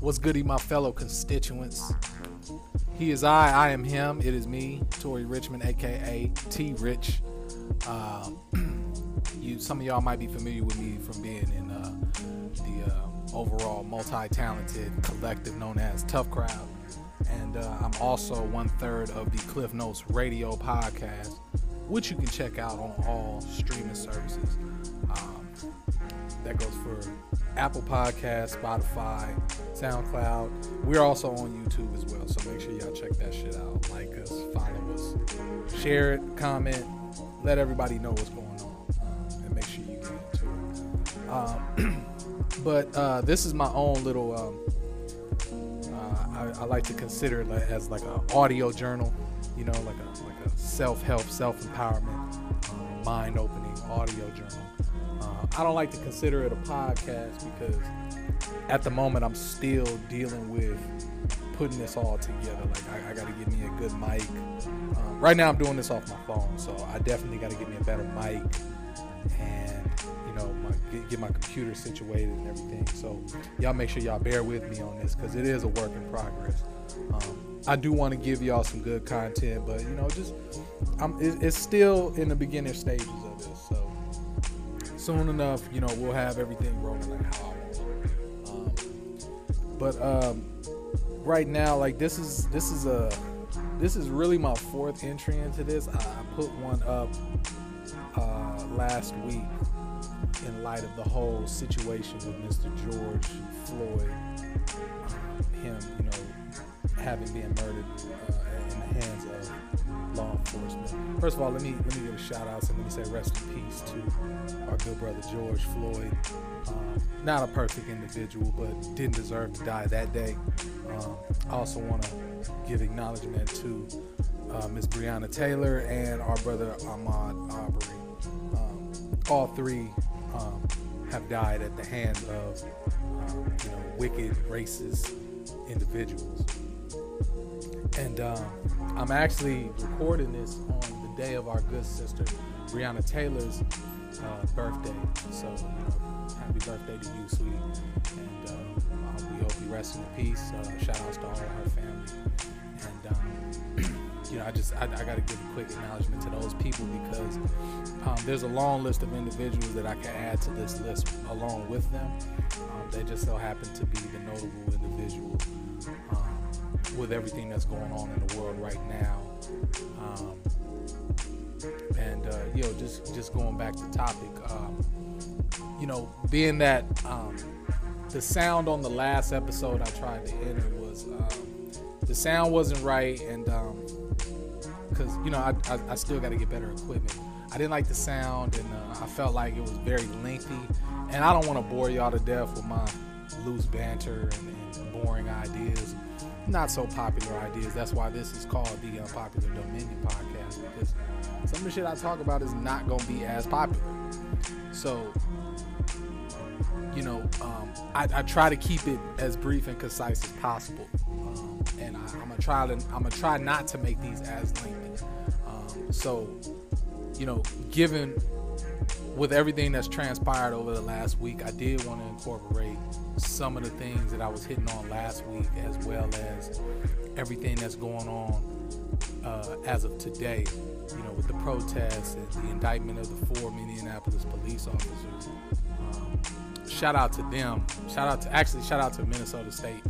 What's goody, my fellow constituents? He is I, I am him. It is me, Tory Richmond, aka T Rich. Uh, you, some of y'all might be familiar with me from being in uh, the uh, overall multi-talented collective known as Tough Crowd, and uh, I'm also one third of the Cliff Notes Radio podcast, which you can check out on all streaming services. Um, that goes for Apple Podcast, Spotify, SoundCloud. We're also on YouTube as well, so make sure y'all check that shit out. Like us, follow us, share it, comment, let everybody know what's going on, um, and make sure you get into it. Um, but uh, this is my own little. Um, uh, I, I, like to consider it as like an audio journal, you know, like a like a self help, self empowerment, uh, mind opening audio journal. I don't like to consider it a podcast because at the moment I'm still dealing with putting this all together. Like I, I got to get me a good mic. Um, right now I'm doing this off my phone, so I definitely got to get me a better mic and you know my, get, get, my computer situated and everything. So y'all make sure y'all bear with me on this because it is a work in progress. Um, I do want to give y'all some good content, but you know just I'm, it, it's still in the beginner stages of this. So soon enough, you know, we'll have everything rolling like how I want. Um, but um, right now, like this is this is a this is really my fourth entry into this. I, I put one up uh, last week in light of the whole situation with Mr. George Floyd, um, him, you know, having been murdered uh, hands of law enforcement. First of all, let me let me give a shout out and let me say rest in peace to our good brother George Floyd. Um, not a perfect individual, but didn't deserve to die that day. Um, I also want to give acknowledgement to uh, Miss Breonna Taylor and our brother Ahmaud Arbery. Um, all three um, have died at the hands of um, you know wicked, racist individuals. And um, I'm actually recording this on the day of our good sister Breonna Taylor's uh, birthday. So, happy birthday to you, sweetie. And uh, we hope you rest in peace. Uh, shout outs to all her family. And, um, you know, I just, I, I got to give a quick acknowledgement to those people because um, there's a long list of individuals that I can add to this list along with them. Um, they just so happen to be the notable individual um, with everything that's going on in the world right now. Um, and uh, you know, just just going back to topic, um, you know, being that um, the sound on the last episode I tried to enter was um, the sound wasn't right, and because um, you know I, I, I still got to get better equipment. I didn't like the sound, and uh, I felt like it was very lengthy. And I don't want to bore y'all to death with my loose banter and, and boring ideas not so popular ideas. That's why this is called the Unpopular Dominion Podcast because some of the shit I talk about is not going to be as popular. So, you know, um, I, I, try to keep it as brief and concise as possible, um, and I, am gonna try to I'm gonna try not to make these as lengthy. Um, so, you know, given with everything that's transpired over the last week, I did want to incorporate some of the things that I was hitting on last week, as well as everything that's going on uh, as of today. You know, with the protests and the indictment of the four Minneapolis police officers. Shout out to them. Shout out to actually shout out to Minnesota State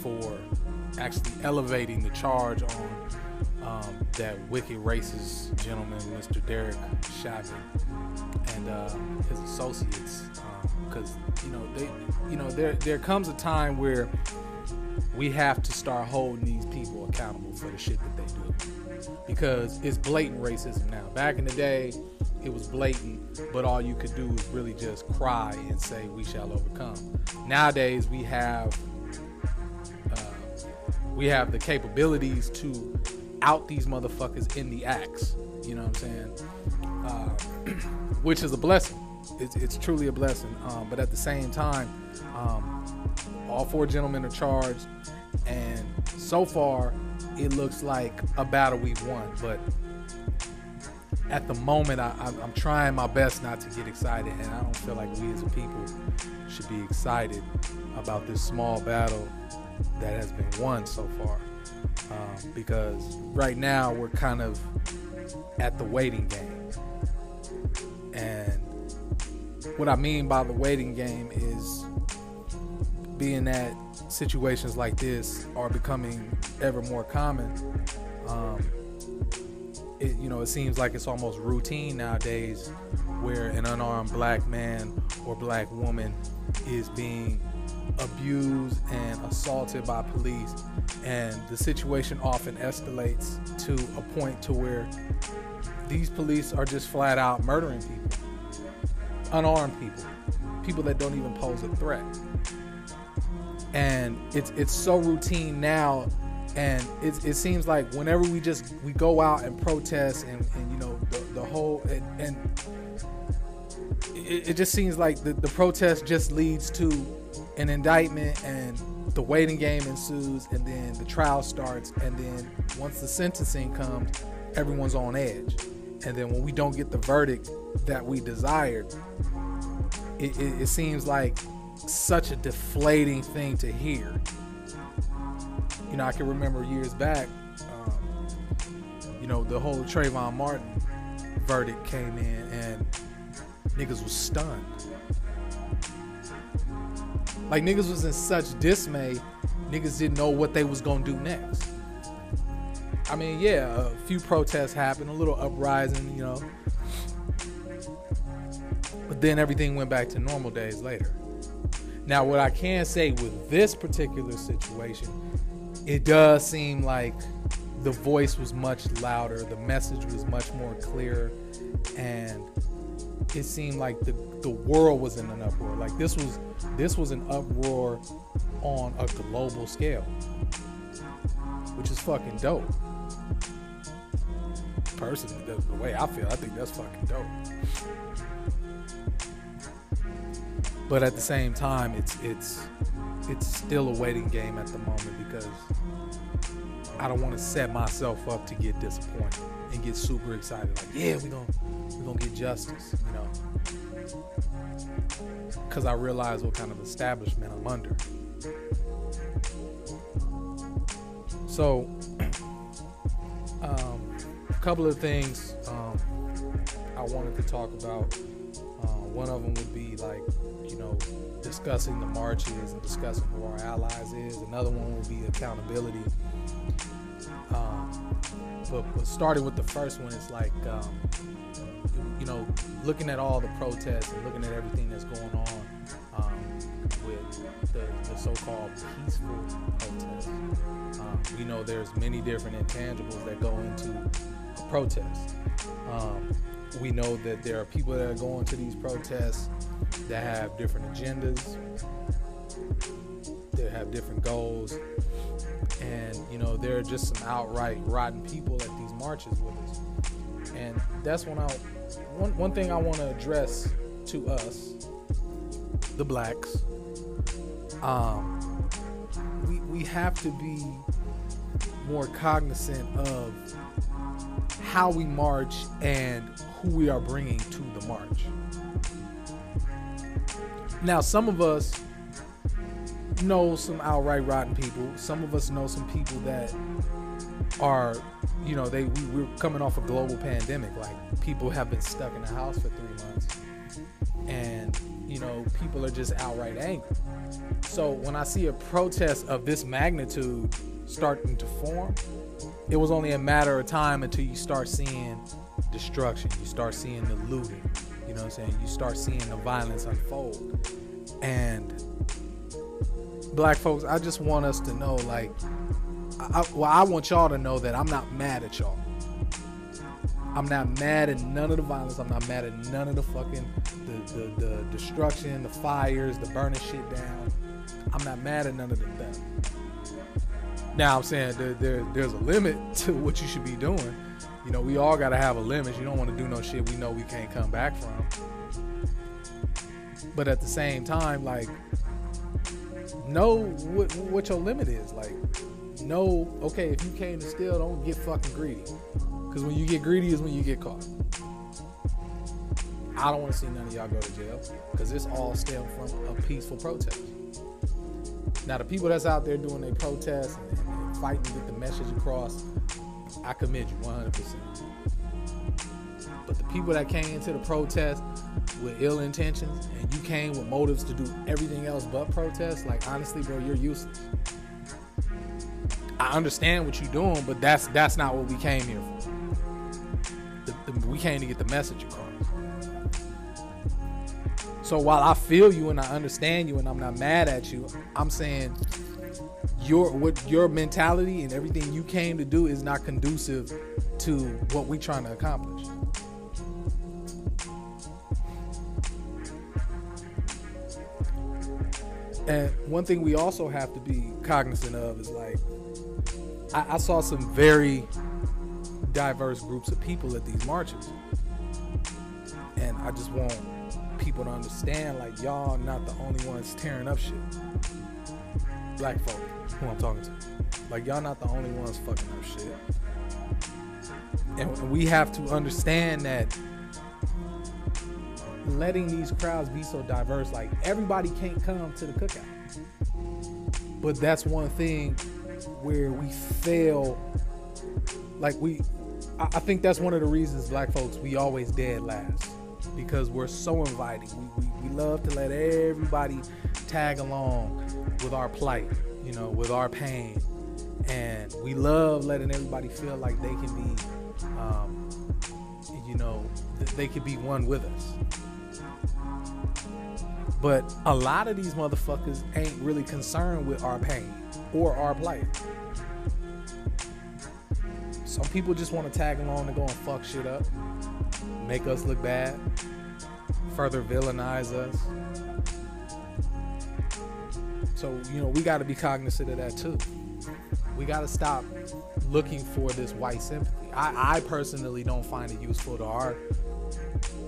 for actually elevating the charge on um, that wicked racist gentleman, Mr. Derek Chauvin, and uh, his associates, because um, you know they, you know there there comes a time where we have to start holding these people accountable for the shit that they do, because it's blatant racism now. Back in the day, it was blatant, but all you could do was really just cry and say, "We shall overcome." Nowadays, we have uh, we have the capabilities to out these motherfuckers in the acts. You know what I'm saying? Uh, which is a blessing. It's, it's truly a blessing. Um, but at the same time, um, all four gentlemen are charged, and so far, it looks like a battle we've won. But at the moment, I, am trying my best not to get excited, and I don't feel like we as a people should be excited about this small battle that has been won so far. Um, because right now we're kind of at the waiting game. And what I mean by the waiting game is being that situations like this are becoming ever more common. Um, it, you know, it seems like it's almost routine nowadays where an unarmed black man or black woman is being abused and assaulted by police and the situation often escalates to a point to where these police are just flat out murdering people unarmed people people that don't even pose a threat and it's it's so routine now and it, it seems like whenever we just we go out and protest and, and you know the, the whole and, and it, it, just seems like the, the protest just leads to an indictment and the waiting game ensues and then the trial starts and then once the sentencing comes everyone's on edge. And then when we don't get the verdict that we desired it, it, it seems like such a deflating thing to hear you know, I can remember years back, um, you know, the whole Trayvon Martin verdict came in and niggas was stunned. Like niggas was in such dismay, niggas didn't know what they was gonna do next. I mean, yeah, a few protests happened, a little uprising, you know. But then everything went back to normal days later. Now, what I can say with this particular situation it does seem like the voice was much louder, the message was much more clear, and it seemed like the the world was in an uproar. Like this was this was an uproar on a global scale, which is fucking dope. Personally, the, the way I feel, I think that's fucking dope. But at the same time, it's it's it's still a waiting game at the moment because I don't want to set myself up to get disappointed and get super excited. Like, yeah, we're gonna we're gonna get justice, you know, because I realize what kind of establishment I'm under. So, um, a couple of things um, I wanted to talk about. Uh, one of them would be like, you know, discussing the marches and discussing who our allies is. Another one would be accountability. Um, but, but starting with the first one, it's like, um, you know, looking at all the protests and looking at everything that's going on um, with the, the, so-called peaceful protests. Um, we know there's many different intangibles that go into a protest. We know that there are people that are going to these protests that have different agendas, that have different goals, and you know there are just some outright rotten people at these marches with us. And that's when I one one thing I want to address to us, the blacks. Um, we we have to be more cognizant of how we march and who we are bringing to the march. Now, some of us know some outright rotten people. Some of us know some people that are, you know, they we, we're coming off a global pandemic. Like people have been stuck in the house for three months, and you know, people are just outright angry. So when I see a protest of this magnitude starting to form, it was only a matter of time until you start seeing destruction. You start seeing the looting. You know what I'm saying? You start seeing the violence unfold. And black folks, I just want us to know, like, I, well, I want y'all to know that I'm not mad at y'all. I'm not mad at none of the violence. I'm not mad at none of the fucking the, the, the destruction, the fires, the burning shit down. I'm not mad at none of them. Now I'm saying there, there, there's a limit to what you should be doing you know, we all got to have a limit. You don't want to do no shit we know we can't come back from. But at the same time, like, know what, what your limit is. Like, know, okay, if you came to steal, don't get fucking greedy. Because when you get greedy is when you get caught. I don't want to see none of y'all go to jail because this all stemmed from a peaceful protest. Now, the people that's out there doing their protests and, and fighting to get the message across, I commend you 100%. But the people that came into the protest with ill intentions and you came with motives to do everything else but protest, like honestly, bro, you're useless. I understand what you're doing, but that's that's not what we came here for. The, the, we came to get the message across. So while I feel you and I understand you and I'm not mad at you, I'm saying your what your mentality and everything you came to do is not conducive to what we're trying to accomplish. And one thing we also have to be cognizant of is like I, I saw some very diverse groups of people at these marches. And I just want people to understand like y'all not the only ones tearing up shit. Black folk, who I'm talking to. Like y'all not the only ones fucking up shit. And we have to understand that letting these crowds be so diverse, like everybody can't come to the cookout. But that's one thing where we fail. Like we, I think that's one of the reasons black folks we always dead last because we're so inviting. We, we, we love to let everybody tag along with our plight, you know, with our pain, and we love letting everybody feel like they can be, um, you know, they could be one with us. But a lot of these motherfuckers ain't really concerned with our pain or our plight. Some people just want to tag along and go and fuck shit up, make us look bad, further villainize us. So, you know, we got to be cognizant of that too. We got to stop looking for this white sympathy. I, I personally don't find it useful to our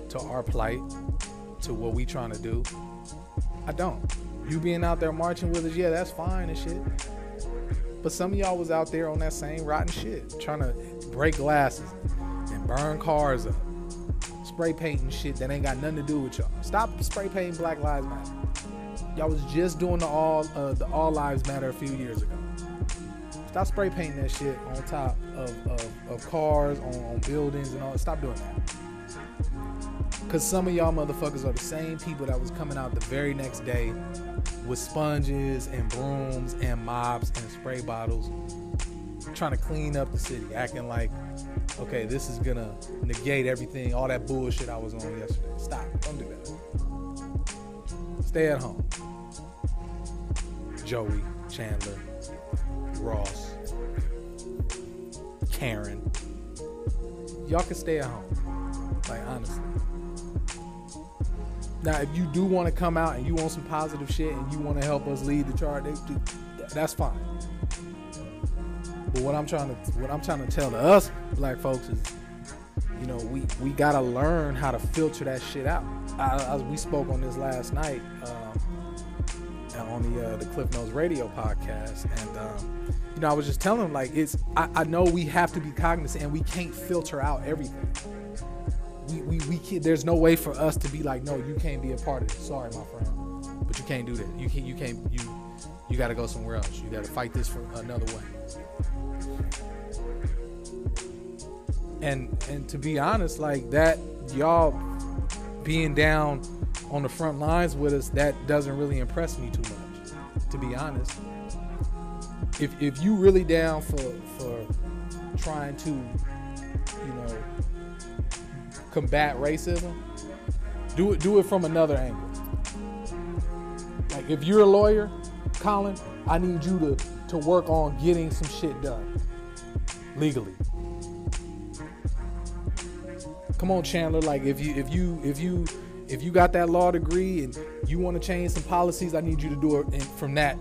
to our plight, to what we trying to do. I don't. You being out there marching with us, yeah, that's fine and shit. But some of y'all was out there on that same rotten shit, trying to break glasses burn cars up, spray painting shit that ain't got nothing to do with y'all. Stop spray painting Black Lives Matter. Y'all was just doing the all uh, the All Lives Matter a few years ago. Stop spray painting that shit on top of, of, of cars, on, on buildings, and all. Stop doing that. Cause some of y'all motherfuckers are the same people that was coming out the very next day with sponges and brooms and mops and spray bottles, trying to clean up the city, acting like, okay, this is gonna negate everything, all that bullshit I was on yesterday. Stop, don't do that. Stay at home. Joey, Chandler, Ross, Karen. Y'all can stay at home. Like honestly. Now, if you do want to come out and you want some positive shit and you want to help us lead the charge, that's fine. But what I'm trying to what I'm trying to tell to us black folks is, you know, we we gotta learn how to filter that shit out. We spoke on this last night um, on the uh, the Cliff Notes Radio podcast, and um, you know, I was just telling them like it's. I, I know we have to be cognizant, and we can't filter out everything we, we, we can't, there's no way for us to be like, no, you can't be a part of this. Sorry, my friend, but you can't do that. You can't, you can't, you, you got to go somewhere else. You got to fight this for another way. And and to be honest, like that, y'all being down on the front lines with us, that doesn't really impress me too much. To be honest, if if you really down for for trying to, you know, combat racism, do it do it from another angle. Like if you're a lawyer, Colin, I need you to to work on getting some shit done legally. Come on, Chandler. Like if you if you if you if you got that law degree and you want to change some policies, I need you to do it in, from that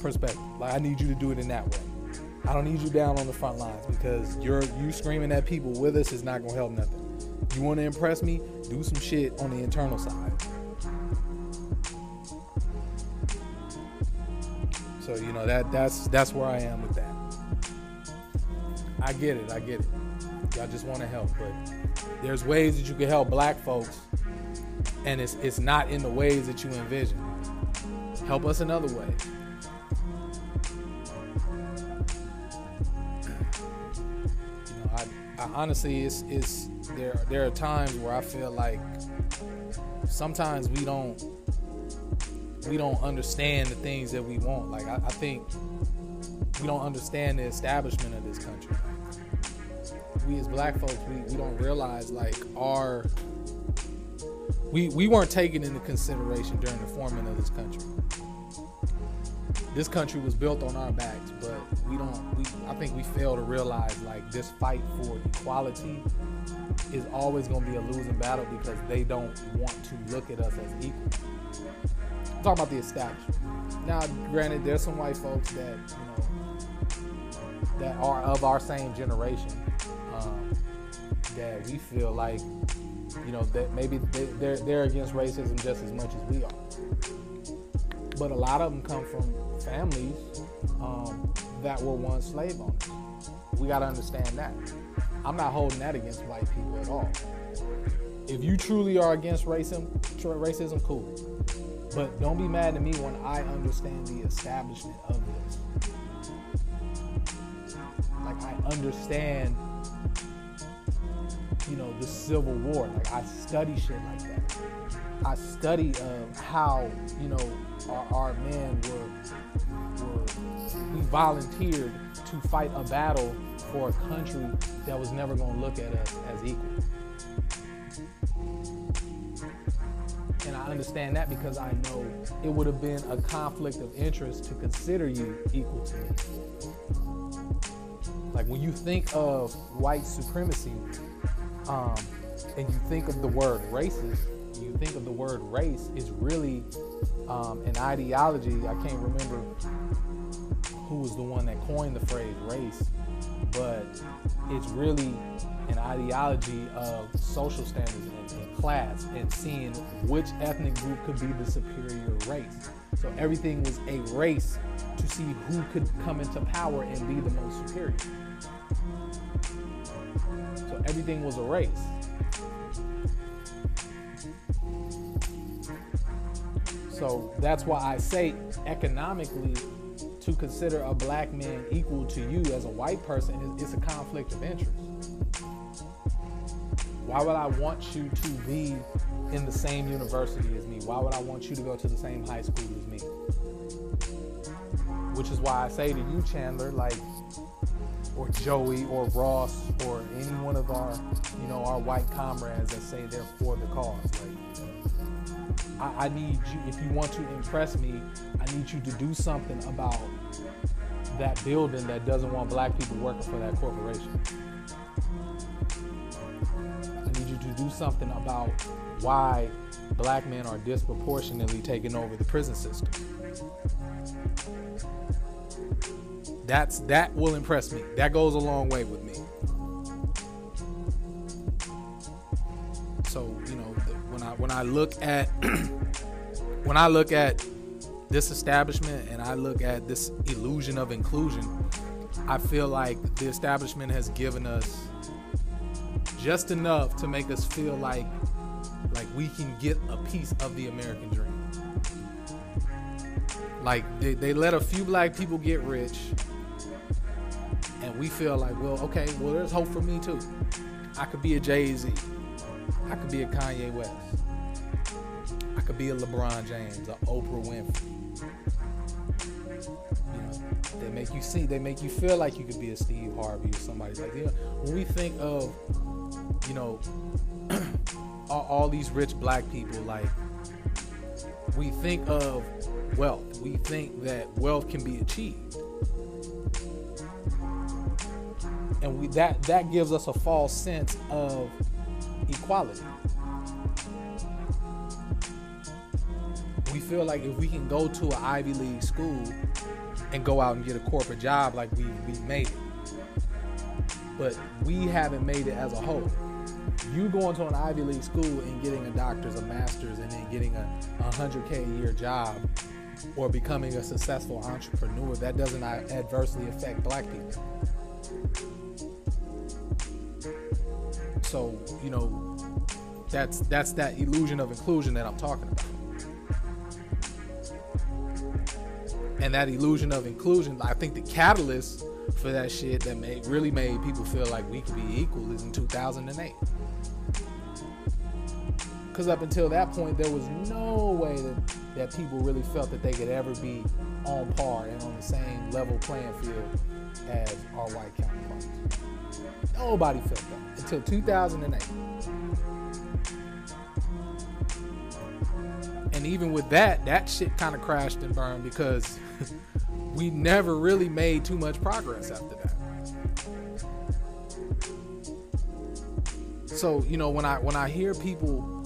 perspective. Like I need you to do it in that way. I don't need you down on the front lines because you're you screaming at people with us is not gonna help nothing. You want to impress me? Do some shit on the internal side. So you know that that's that's where I am with that. I get it, I get it. Y'all just want to help, but there's ways that you can help black folks and it's it's not in the ways that you envision. Help us in other ways. You know, I, I honestly, it's it's there. There are times where I feel like sometimes we don't we don't understand the things that we want. Like I, I think we don't understand the establishment of this country. We as black folks, we, we don't realize like our we we weren't taken into consideration during the forming of this country. This country was built on our backs, but we don't we I think we fail to realize like this fight for equality is always going to be a losing battle because they don't want to look at us as equal. I'm talking about the establishment. Now, granted, there's some white folks that you know that are of our same generation that we feel like you know that maybe they, they're they're against racism just as much as we are. But a lot of them come from families um, that were once slave owners. We got to understand that. I'm not holding that against white people at all. If you truly are against racism, racism, cool. But don't be mad at me when I understand the establishment of this. Like I understand, you know, the Civil War. Like I study shit like that. I study uh, how you know our, our men were, were we volunteered to fight a battle for a country that was never going to look at us as equal. And I understand that because I know it would have been a conflict of interest to consider you equal to me. Like when you think of white supremacy um, and you think of the word racist, you think of the word race is really um, an ideology. I can't remember who was the one that coined the phrase race, but it's really an ideology of social standards and, and, class and seeing which ethnic group could be the superior race. So everything was a race to see who could come into power and be the most superior. Everything was a race. So that's why I say economically to consider a black man equal to you as a white person is, a conflict of interest. Why would I want you to be in the same university as me? Why would I want you to go to the same high school as me? Which is why I say to you, Chandler, like, or Joey or Ross or any one of our, you know, our white comrades that say they're for the cause. Like, I, I need you, if you want to impress me, I need you to do something about that building that doesn't want black people working for that corporation. I need you to do something about why black men are disproportionately taking over the prison system. That's that will impress me. That goes a long way with me. So, you know, when I when I look at when I look at this establishment and I look at this illusion of inclusion, I feel like the establishment has given us just enough to make us feel like like we can get a piece of the American dream. Like they, they let a few black people get rich and we feel like, well, okay, well there's hope for me too. I could be a Jay-Z. I could be a Kanye West. I could be a LeBron James, a Oprah Winfrey. You know, They make you see, they make you feel like you could be a Steve Harvey or somebody like know, when we think of, you know, all, all these rich black people, like we think of wealth. We think that wealth can be achieved. And we that that gives us a false sense of equality. We feel like if we can go to an Ivy League school and go out and get a corporate job like we we made it. But we haven't made it as a whole. You going to an Ivy League school and getting a doctor's, a master's, and then getting a, a 100K a year job or becoming a successful entrepreneur, that doesn't adversely affect black people. So, you know, That's that's that illusion of inclusion that I'm talking about. And that illusion of inclusion, I think the catalyst for that shit that made really made people feel like we could be equal is in 2008. Because up until that point, there was no way that, that people really felt that they could ever be on par and on the same level playing field as our white counterparts. Nobody felt that until 2008. And even with that, that shit kind of crashed and burned because we never really made too much progress after that. So, you know, when I when I hear people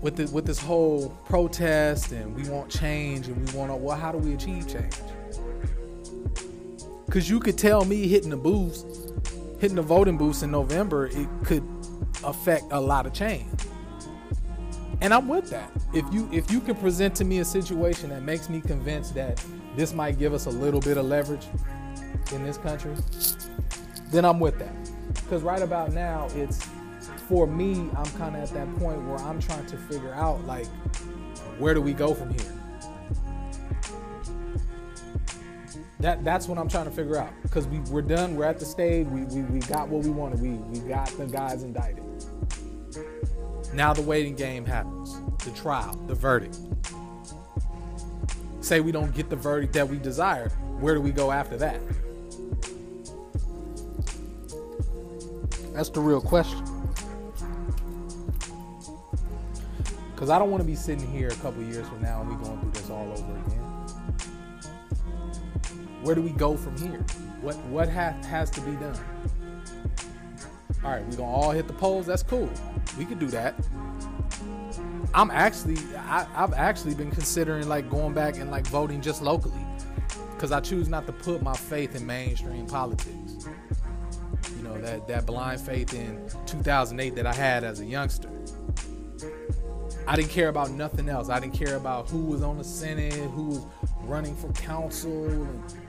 with the, with this whole protest and we want change and we want to well how do we achieve change? Cuz you could tell me hitting the booths, hitting the voting booths in November, it could affect a lot of change. And I'm with that. If you if you can present to me a situation that makes me convinced that this might give us a little bit of leverage in this country, then I'm with that. Because right about now, it's for me, I'm kind of at that point where I'm trying to figure out like, where do we go from here? That that's what I'm trying to figure out. Because we we're done. We're at the stage. We, we we got what we wanted. We we got the guys indicted. Now the waiting game happens. The trial, the verdict say we don't get the verdict that we desire, where do we go after that? That's the real question. Because I don't want to be sitting here a couple years from now and we going through this all over again. Where do we go from here? What what ha- has to be done? All right, we're gonna all hit the polls. That's cool. We could do that. I'm actually I, I've actually been considering like going back and like voting just locally because I choose not to put my faith in mainstream politics. You know that that blind faith in 2008 that I had as a youngster. I didn't care about nothing else. I didn't care about who was on the Senate, who was running for council,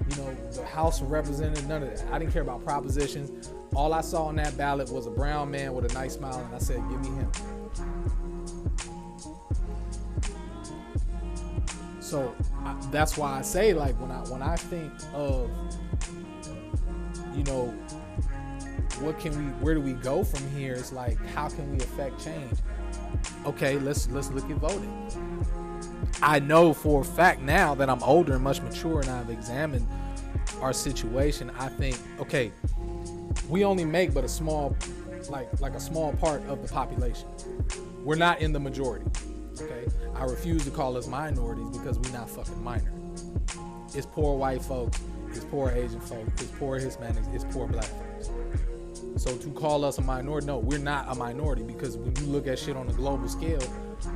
you know the House of Representatives. None of that. I didn't care about propositions. All I saw on that ballot was a brown man with a nice smile, and I said, "Give me him." So I, that's why I say like when I when I think of you know what can we where do we go from here? It's like how can we affect change? Okay, let's let's look at voting. I know for a fact now that I'm older and much mature and I've examined our situation. I think okay, we only make but a small like like a small part of the population. We're not in the majority. Okay, I refuse to call us minorities because we're not fucking minor. It's poor white folks, it's poor Asian folks, it's poor Hispanics, it's poor black folks. So to call us a minority, no, we're not a minority because when you look at shit on a global scale,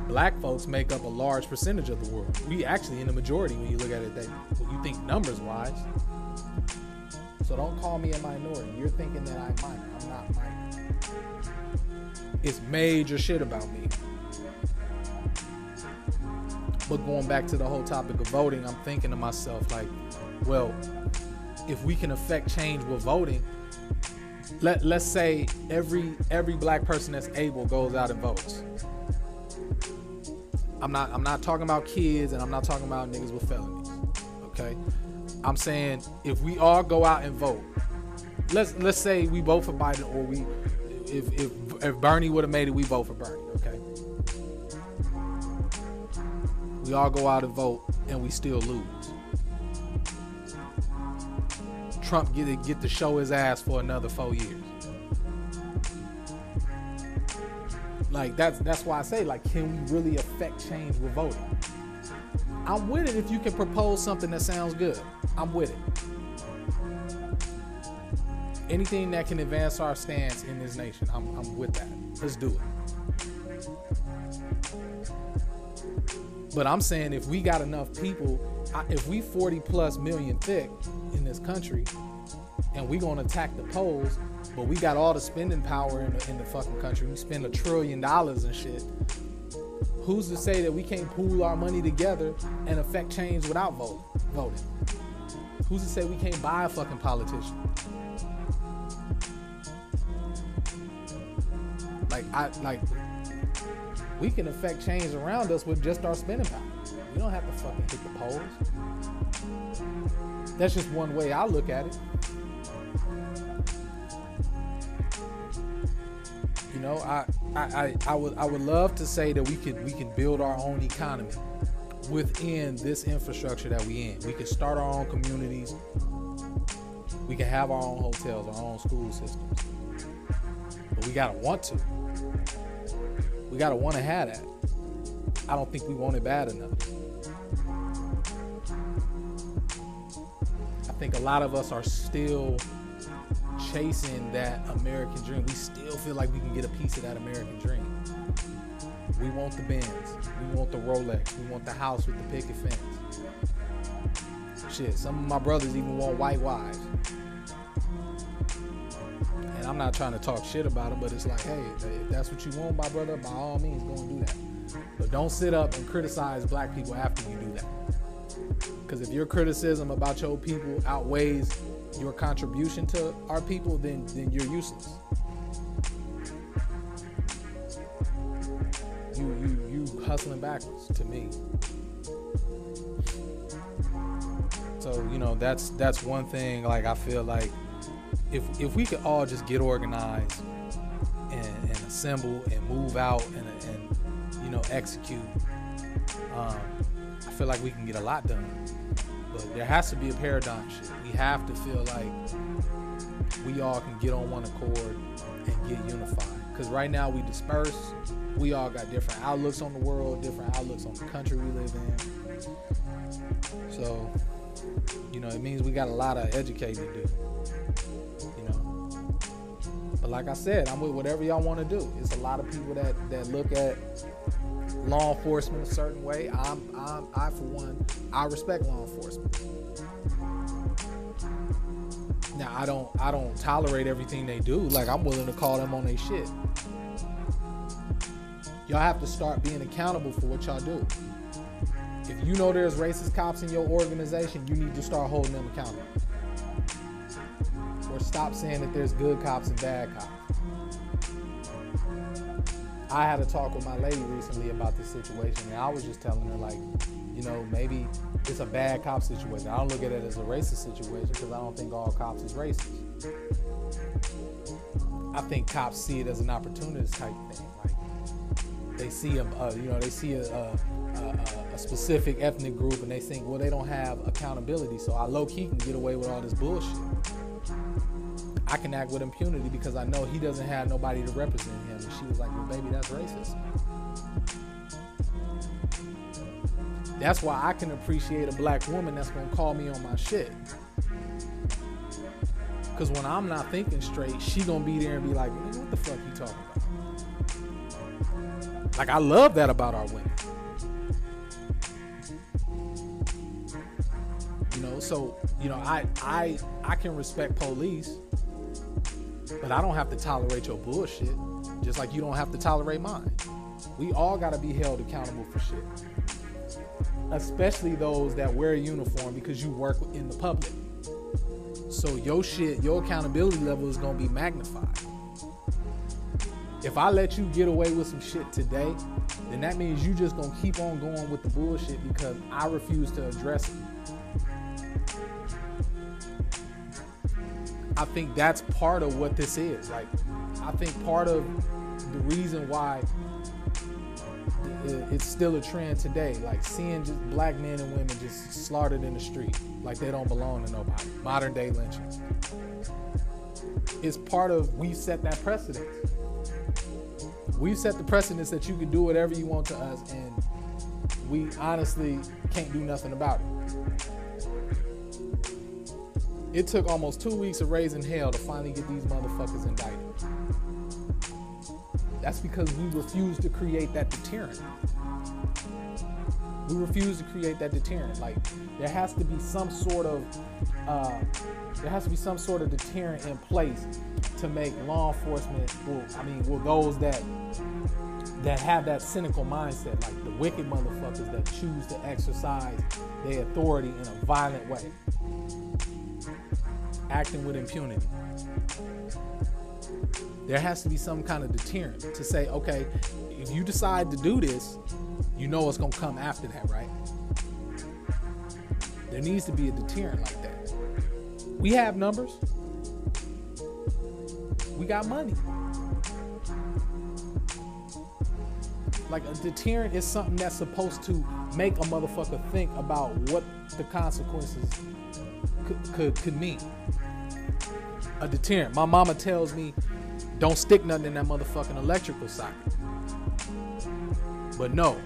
black folks make up a large percentage of the world. We actually in the majority when you look at it that you think numbers wise. So don't call me a minority. You're thinking that I'm minor. I'm not minor. It's major shit about me. But going back to the whole topic of voting, I'm thinking to myself, like, well, if we can affect change with voting, let let's say every every black person that's able goes out and votes. I'm not I'm not talking about kids and I'm not talking about niggas with felonies. Okay? I'm saying if we all go out and vote, let's let's say we vote for Biden or we if if if Bernie would have made it, we vote for Bernie, okay? We all go out and vote, and we still lose. Trump get to, get to show his ass for another four years. Like that's that's why I say like, can we really affect change with voting? I'm with it if you can propose something that sounds good. I'm with it. Anything that can advance our stance in this nation, I'm, I'm with that. Let's do it. But I'm saying if we got enough people, if we 40 plus million thick in this country, and we gonna attack the polls, but we got all the spending power in the, in the fucking country. We spend a trillion dollars and shit. Who's to say that we can't pool our money together and affect change without vote, voting? Who's to say we can't buy a fucking politician? Like I like we can affect change around us with just our spending power. We don't have to fucking hit the polls. That's just one way I look at it. You know, I, I, I, I would I would love to say that we could we can build our own economy within this infrastructure that we in. We can start our own communities. We can have our own hotels, our own school systems. But we gotta want to. We gotta want to have that. I don't think we want it bad enough. I think a lot of us are still chasing that American dream. We still feel like we can get a piece of that American dream. We want the Benz. We want the Rolex. We want the house with the picket fence. Shit, some of my brothers even want white wives. And I'm not trying to talk shit about them, but it's like, hey, if that's what you want, my brother, by all means, go and do that. But don't sit up and criticize black people after you do that. Because if your criticism about your people outweighs your contribution to our people, then then you're useless. You you you hustling backwards to me. So you know that's that's one thing. Like I feel like if if we could all just get organized and, and assemble and move out and, and you know execute, um, I feel like we can get a lot done. But there has to be a paradigm shift. We have to feel like we all can get on one accord and get unified. Because right now we disperse. We all got different outlooks on the world, different outlooks on the country we live in. So, you know, it means we got a lot of educating to do. You know. But like I said, I'm with whatever y'all want to do. It's a lot of people that that look at law enforcement a certain way. I'm, I'm, I for one, I respect law enforcement. Now I don't, I don't tolerate everything they do. Like I'm willing to call them on their shit. Y'all have to start being accountable for what y'all do. If you know there's racist cops in your organization, you need to start holding them accountable. Or stop saying that there's good cops and bad cops. I had a talk with my lady recently about this situation, and I was just telling her like, you know, maybe it's a bad cop situation. I don't look at it as a racist situation because I don't think all cops is racist. I think cops see it as an opportunist type thing. Like they see a, you know, they see a, a, a, a, specific ethnic group and they think, well, they don't have accountability, so I low key can get away with all this bullshit. I can act with impunity because I know he doesn't have nobody to represent him. And she was like, well, baby, that's racist. That's why I can appreciate a black woman that's gonna call me on my shit. Cause when I'm not thinking straight, she gonna be there and be like, what the fuck you talking about? Like I love that about our women. You know, so you know, I I I can respect police but I don't have to tolerate your bullshit, just like you don't have to tolerate mine. We all got to be held accountable for shit, especially those that wear a uniform because you work in the public. So your shit, your accountability level is gonna be magnified. If I let you get away with some shit today, then that means you just gonna keep on going with the bullshit because I refuse to address it. I think that's part of what this is. Like, I think part of the reason why it's still a trend today, like seeing just black men and women just slaughtered in the street, like they don't belong to nobody. Modern day lynching. It's part of we set that precedent. We've set the precedence that you can do whatever you want to us, and we honestly can't do nothing about it. It took almost two weeks of raising hell to finally get these motherfuckers indicted. That's because we refuse to create that deterrent. We refuse to create that deterrent. Like there has to be some sort of uh, there has to be some sort of deterrent in place to make law enforcement. Well, I mean, well, those that that have that cynical mindset, like the wicked motherfuckers that choose to exercise their authority in a violent way acting with impunity. There has to be some kind of deterrent to say, okay, if you decide to do this, you know what's gonna come after that, right? There needs to be a deterrent like that. We have numbers. We got money. Like a deterrent is something that's supposed to make a motherfucker think about what the consequences could, could, could mean. A deterrent. My mama tells me, don't stick nothing in that motherfucking electrical socket. But no,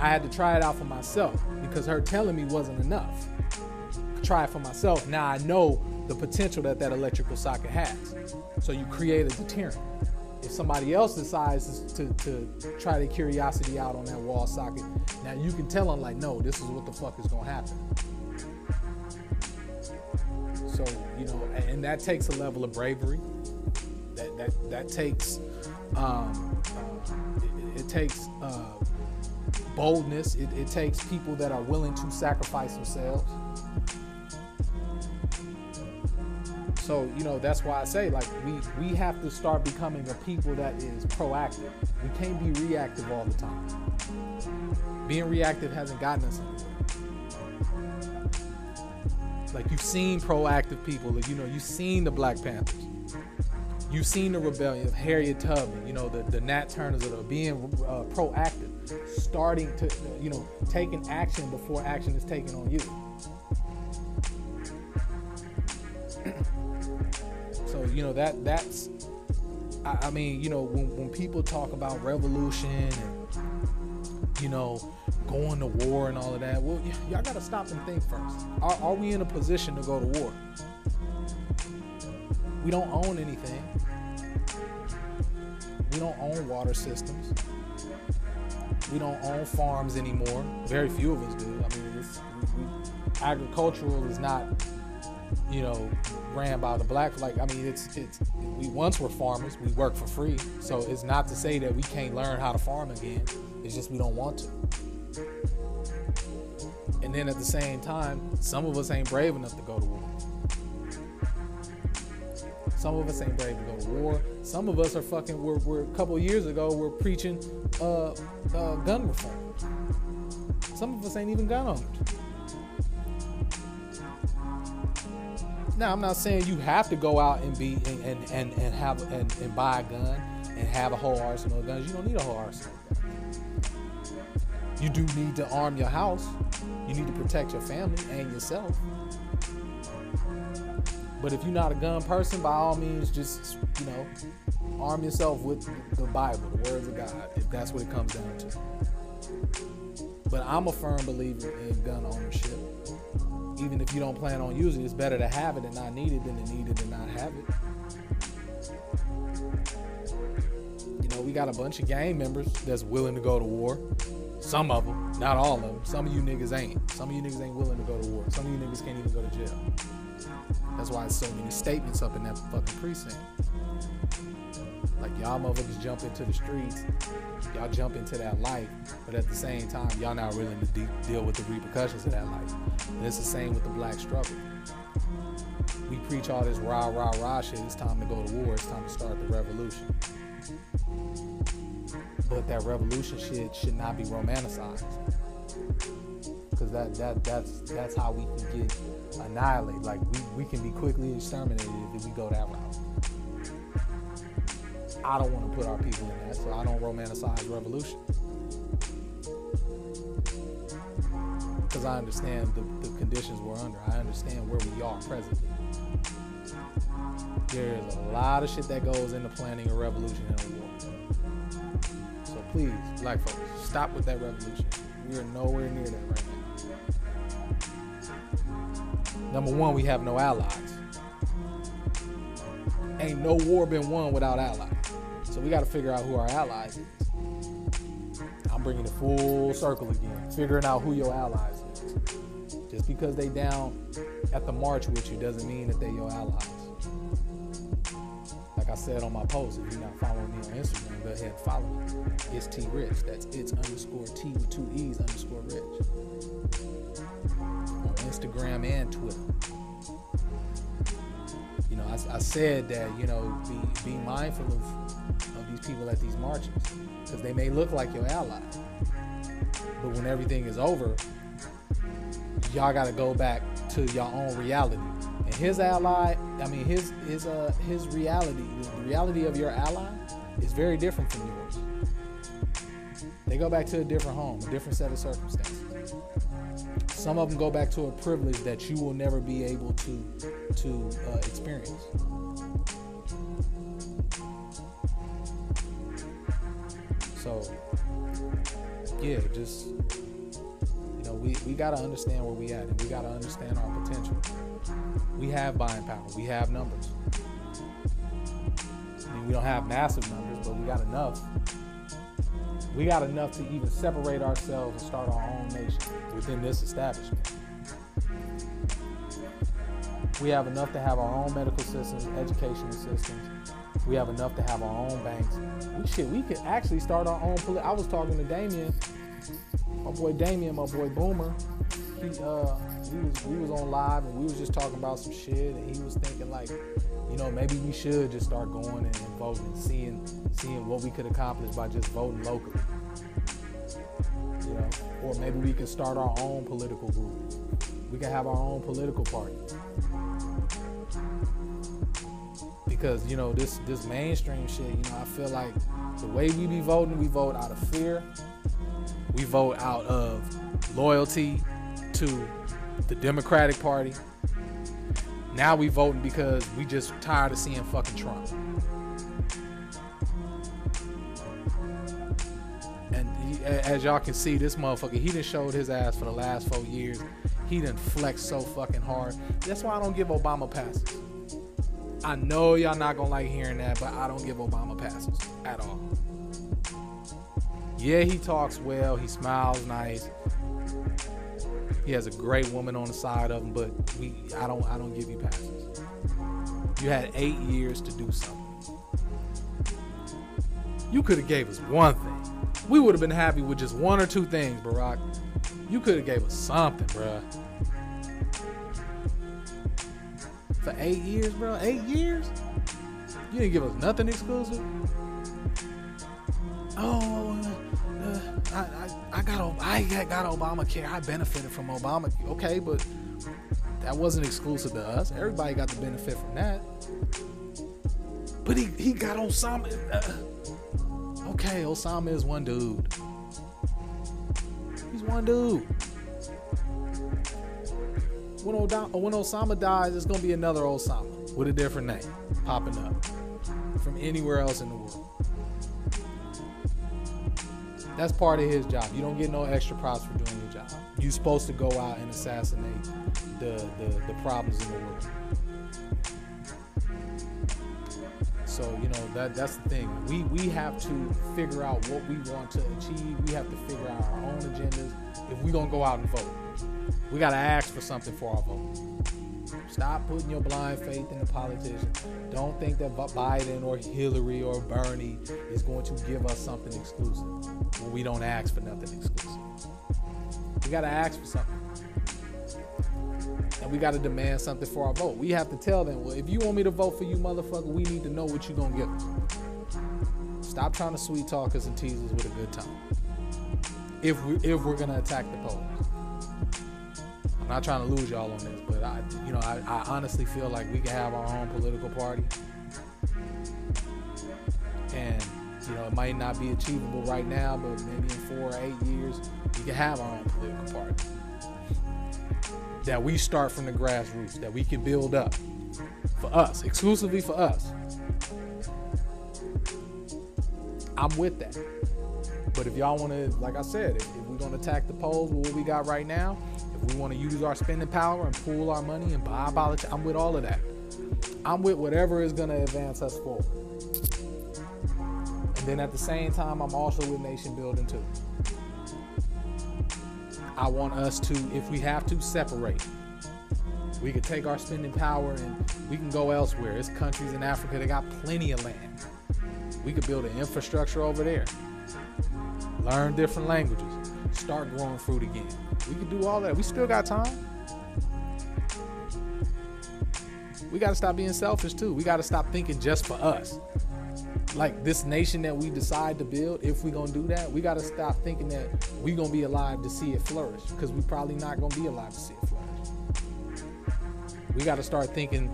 I had to try it out for myself because her telling me wasn't enough. Try it for myself. Now I know the potential that that electrical socket has. So you create a deterrent if somebody else decides to, to try their curiosity out on that wall socket, now you can tell them like, no, this is what the fuck is gonna happen. So you know, and that takes a level of bravery. That that that takes um, uh, it, it, takes uh, boldness. It, it takes people that are willing to sacrifice themselves. So you know that's why I say like we we have to start becoming a people that is proactive. We can't be reactive all the time. Being reactive hasn't gotten us anywhere. Like you've seen proactive people, like you know you've seen the Black Panthers. You've seen the rebellion of Harriet Tubman, you know, the, the Nat Turners that are being uh, proactive, starting to, you know, taking action before action is taken on you. You know that that's I, I mean you know when, when people talk about revolution and you know going to war and all of that, well y- y'all got to stop and think first. Are, are we in a position to go to war? We don't own anything. We don't own water systems. We don't own farms anymore. Very few of us do. I mean, we, we, agricultural is not you know, ran by the black. Like, I mean, it's it's we once were farmers. We work for free, so it's not to say that we can't learn how to farm again. It's just we don't want to. And then at the same time, some of us ain't brave enough to go to war. Some of us ain't brave to go to war. Some of us are fucking. We're, we're a couple years ago. We're preaching uh, uh, gun reform. Some of us ain't even gun owners. Now I'm not saying you have to go out and be and and, and, have and, and buy a gun and have a whole arsenal of guns. You don't need a whole arsenal. You do need to arm your house. You need to protect your family and yourself. But if you're not a gun person, by all means, just you know, arm yourself with the Bible, the words of God, if that's what it comes down to. But I'm a firm believer in gun ownership even if you don't plan on using it, it's better to have it and not need it than to need it and not have it. You know, we got a bunch of gang members that's willing to go to war. Some of them, not all of them. Some of you niggas ain't. Some of you niggas ain't willing to go to war. Some of you niggas can't even go to jail. That's why there's so many statements up in that fucking precinct. Like y'all motherfuckers jump into the streets, y'all jump into that life, but at the same time, y'all not willing to de- deal with the repercussions of that life. And it's the same with the black struggle. We preach all this rah rah rah shit. It's time to go to war. It's time to start the revolution. But that revolution shit should not be romanticized. Cause that that that's that's how we can get annihilated. Like we, we can be quickly exterminated if we go that route. I don't want to put our people in that, so I don't romanticize revolution. Because I understand the, the conditions we're under. I understand where we are presently. There is a lot of shit that goes into planning a revolution and a war. So please, black folks, stop with that revolution. We are nowhere near that right now. Number one, we have no allies. Ain't no war been won without allies. So we got to figure out who our allies is. I'm bringing it full circle again, figuring out who your allies is. Just because they down at the march with you doesn't mean that they your allies. Like I said on my post, if you're not following me on Instagram, go ahead and follow me. It's T Rich. That's it's underscore T with two E's underscore Rich. On Instagram and Twitter. You know, I, I said that you know be be mindful of of these people at these marches because they may look like your ally, but when everything is over, y'all got to go back to your own reality. And his ally, I mean his his uh his reality, the reality of your ally is very different from yours. They go back to a different home, a different set of circumstances. Some of them go back to a privilege that you will never be able to to uh, experience. So, yeah, just you know, we we gotta understand where we at, and we gotta understand our potential. We have buying power. We have numbers. I mean, we don't have massive numbers, but we got enough we got enough to even separate ourselves and start our own nation within this establishment. We have enough to have our own medical systems, education systems. We have enough to have our own banks. We shit, we could actually start our own. Poli- I was talking to Damien, my boy Damien, my boy Boomer. He uh, we was we was on live and we was just talking about some shit, and he was thinking like, you know, maybe we should just start going and, and voting, seeing seeing what we could accomplish by just voting locally. You know, or maybe we could start our own political group. We can have our own political party. Because you know this this mainstream shit, you know, I feel like the way we be voting, we vote out of fear. We vote out of loyalty to the Democratic Party. Now we voting because we just tired of seeing fucking Trump. And he, as y'all can see, this motherfucker, he done showed his ass for the last four years. He didn't flex so fucking hard. That's why I don't give Obama passes. I know y'all not gonna like hearing that, but I don't give Obama passes at all. Yeah, he talks well, he smiles nice, he has a great woman on the side of him, but we I don't I don't give you passes. You had eight years to do something. You could have gave us one thing. We would have been happy with just one or two things, Barack. You could have gave us something, bruh. For eight years, bro. Eight years? You didn't give us nothing exclusive. Oh, uh, I, I, I got I got Obamacare. I benefited from Obama. Okay, but that wasn't exclusive to us. Everybody got the benefit from that. But he, he got Osama. Uh, okay, Osama is one dude. One dude. When, Odama, uh, when Osama dies, it's gonna be another Osama with a different name popping up from anywhere else in the world. That's part of his job. You don't get no extra props for doing your job. You're supposed to go out and assassinate the, the, the problems in the world. So you know that that's the thing. We we have to figure out what we want to achieve. We have to figure out our own agendas. If we're gonna go out and vote, we gotta ask for something for our vote. Stop putting your blind faith in the politicians. Don't think that Biden or Hillary or Bernie is going to give us something exclusive when we don't ask for nothing exclusive. We got to ask for something. And we got to demand something for our vote. We have to tell them, well, if you want me to vote for you, motherfucker, we need to know what you're to give. Stop trying to sweet talk us and tease us with a good time. If, we, if we're to attack the polls. I'm not trying to lose y'all on this, but I, you know, I, I honestly feel like we can have our own political party, and you know, it might not be achievable right now, but maybe in four or eight years, we can have our own political party that we start from the grassroots, that we can build up for us, exclusively for us. I'm with that. But if y'all want to, like I said, if, if we're going to attack the polls with what we got right now, if we want to use our spending power and pool our money and buy politics, I'm with all of that. I'm with whatever is going to advance us forward. And then at the same time, I'm also with nation building too. I want us to, if we have to, separate. We could take our spending power and we can go elsewhere. There's countries in Africa that got plenty of land. We could build an infrastructure over there. Learn different languages. Start growing fruit again. We could do all that. We still got time. we got to stop being selfish too. We got to stop thinking just for us. Like this nation that we decide to build, if we're gonna do that, we got to stop thinking that we gonna be alive to see it flourish, because we probably not gonna be alive to see it flourish. We got to start thinking,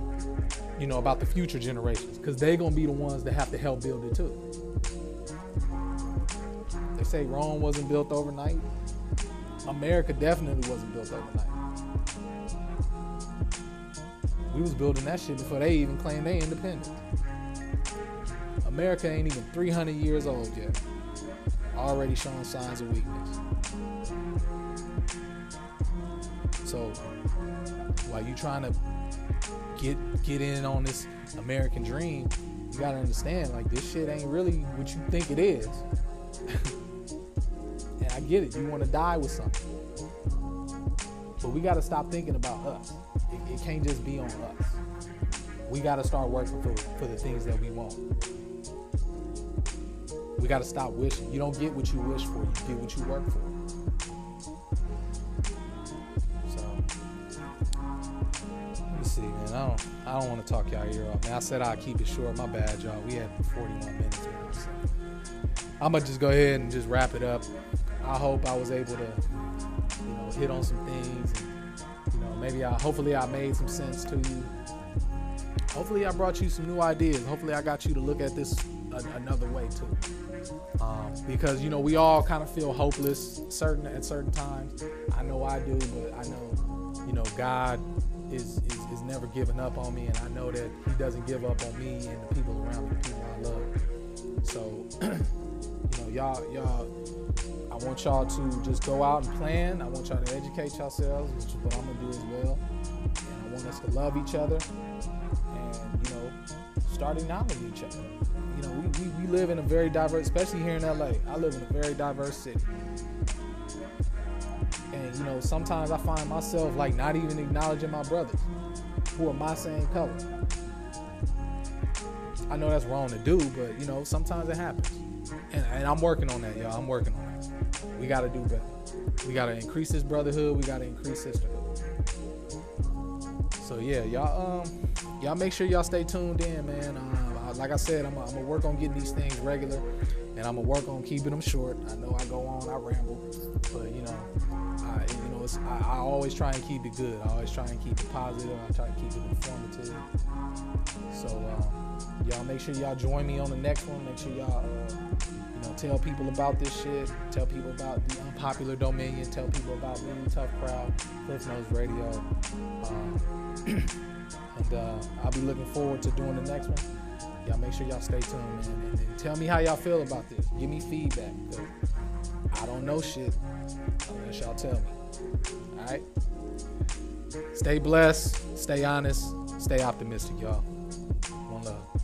you know, about the future generations, because they gonna be the ones that have to help build it too. They say Rome wasn't built overnight. America definitely wasn't built overnight. We was building that shit before they even claimed they independent. America ain't even 300 years old yet. Already showing signs of weakness. So while you trying to get get in on this American dream, you gotta understand like this shit ain't really what you think it is. and I get it, you want to die with something. But we gotta stop thinking about us. It, it can't just be on us. We gotta start working for, for the things that we want. We gotta stop wishing. You don't get what you wish for, you get what you work for. So, let me see, man. I don't I don't want to talk y'all ear off. Man, I said I'd keep it short. My bad, y'all. We had 41 minutes so I'm gonna just go ahead and just wrap it up. I hope I was able to, you know, hit on some things. And, you know, maybe I hopefully I made some sense to you. Hopefully I brought you some new ideas. Hopefully I got you to look at this another way too. Um, because you know we all kind of feel hopeless certain at certain times. I know I do, but I know you know God is, is, is never giving up on me, and I know that He doesn't give up on me and the people around me, the people I love. So, you know, y'all, y'all, I want y'all to just go out and plan. I want y'all to educate yourselves, which is what I'm gonna do as well. And I want us to love each other, and you know, start acknowledging each other. You know, we, we, we live in a very diverse, especially here in LA. I live in a very diverse city. And you know, sometimes I find myself like not even acknowledging my brothers who are my same color. I know that's wrong to do, but you know, sometimes it happens. And, and I'm working on that, y'all. I'm working on that. We gotta do better. We gotta increase this brotherhood, we gotta increase sisterhood. So yeah, y'all um y'all make sure y'all stay tuned in, man. Um, like I said, I'm, gonna work on getting these things regular, and I'm gonna work on keeping them short. I know I go on, I ramble, but you know, I you know I, I always try and keep it good. I always try and keep it positive. I try to keep it informative. So um, y'all make sure y'all join me on the next one. Make sure y'all. Uh, you know, tell people about this shit. Tell people about the unpopular dominion. Tell people about me, Tough Crowd, Cliff Notes Radio. Um, and uh, I'll be looking forward to doing the next one. Y'all make sure y'all stay tuned, man. And, and tell me how y'all feel about this. Give me feedback. I don't know shit unless y'all tell me. All right? Stay blessed. Stay honest. Stay optimistic, y'all. One love.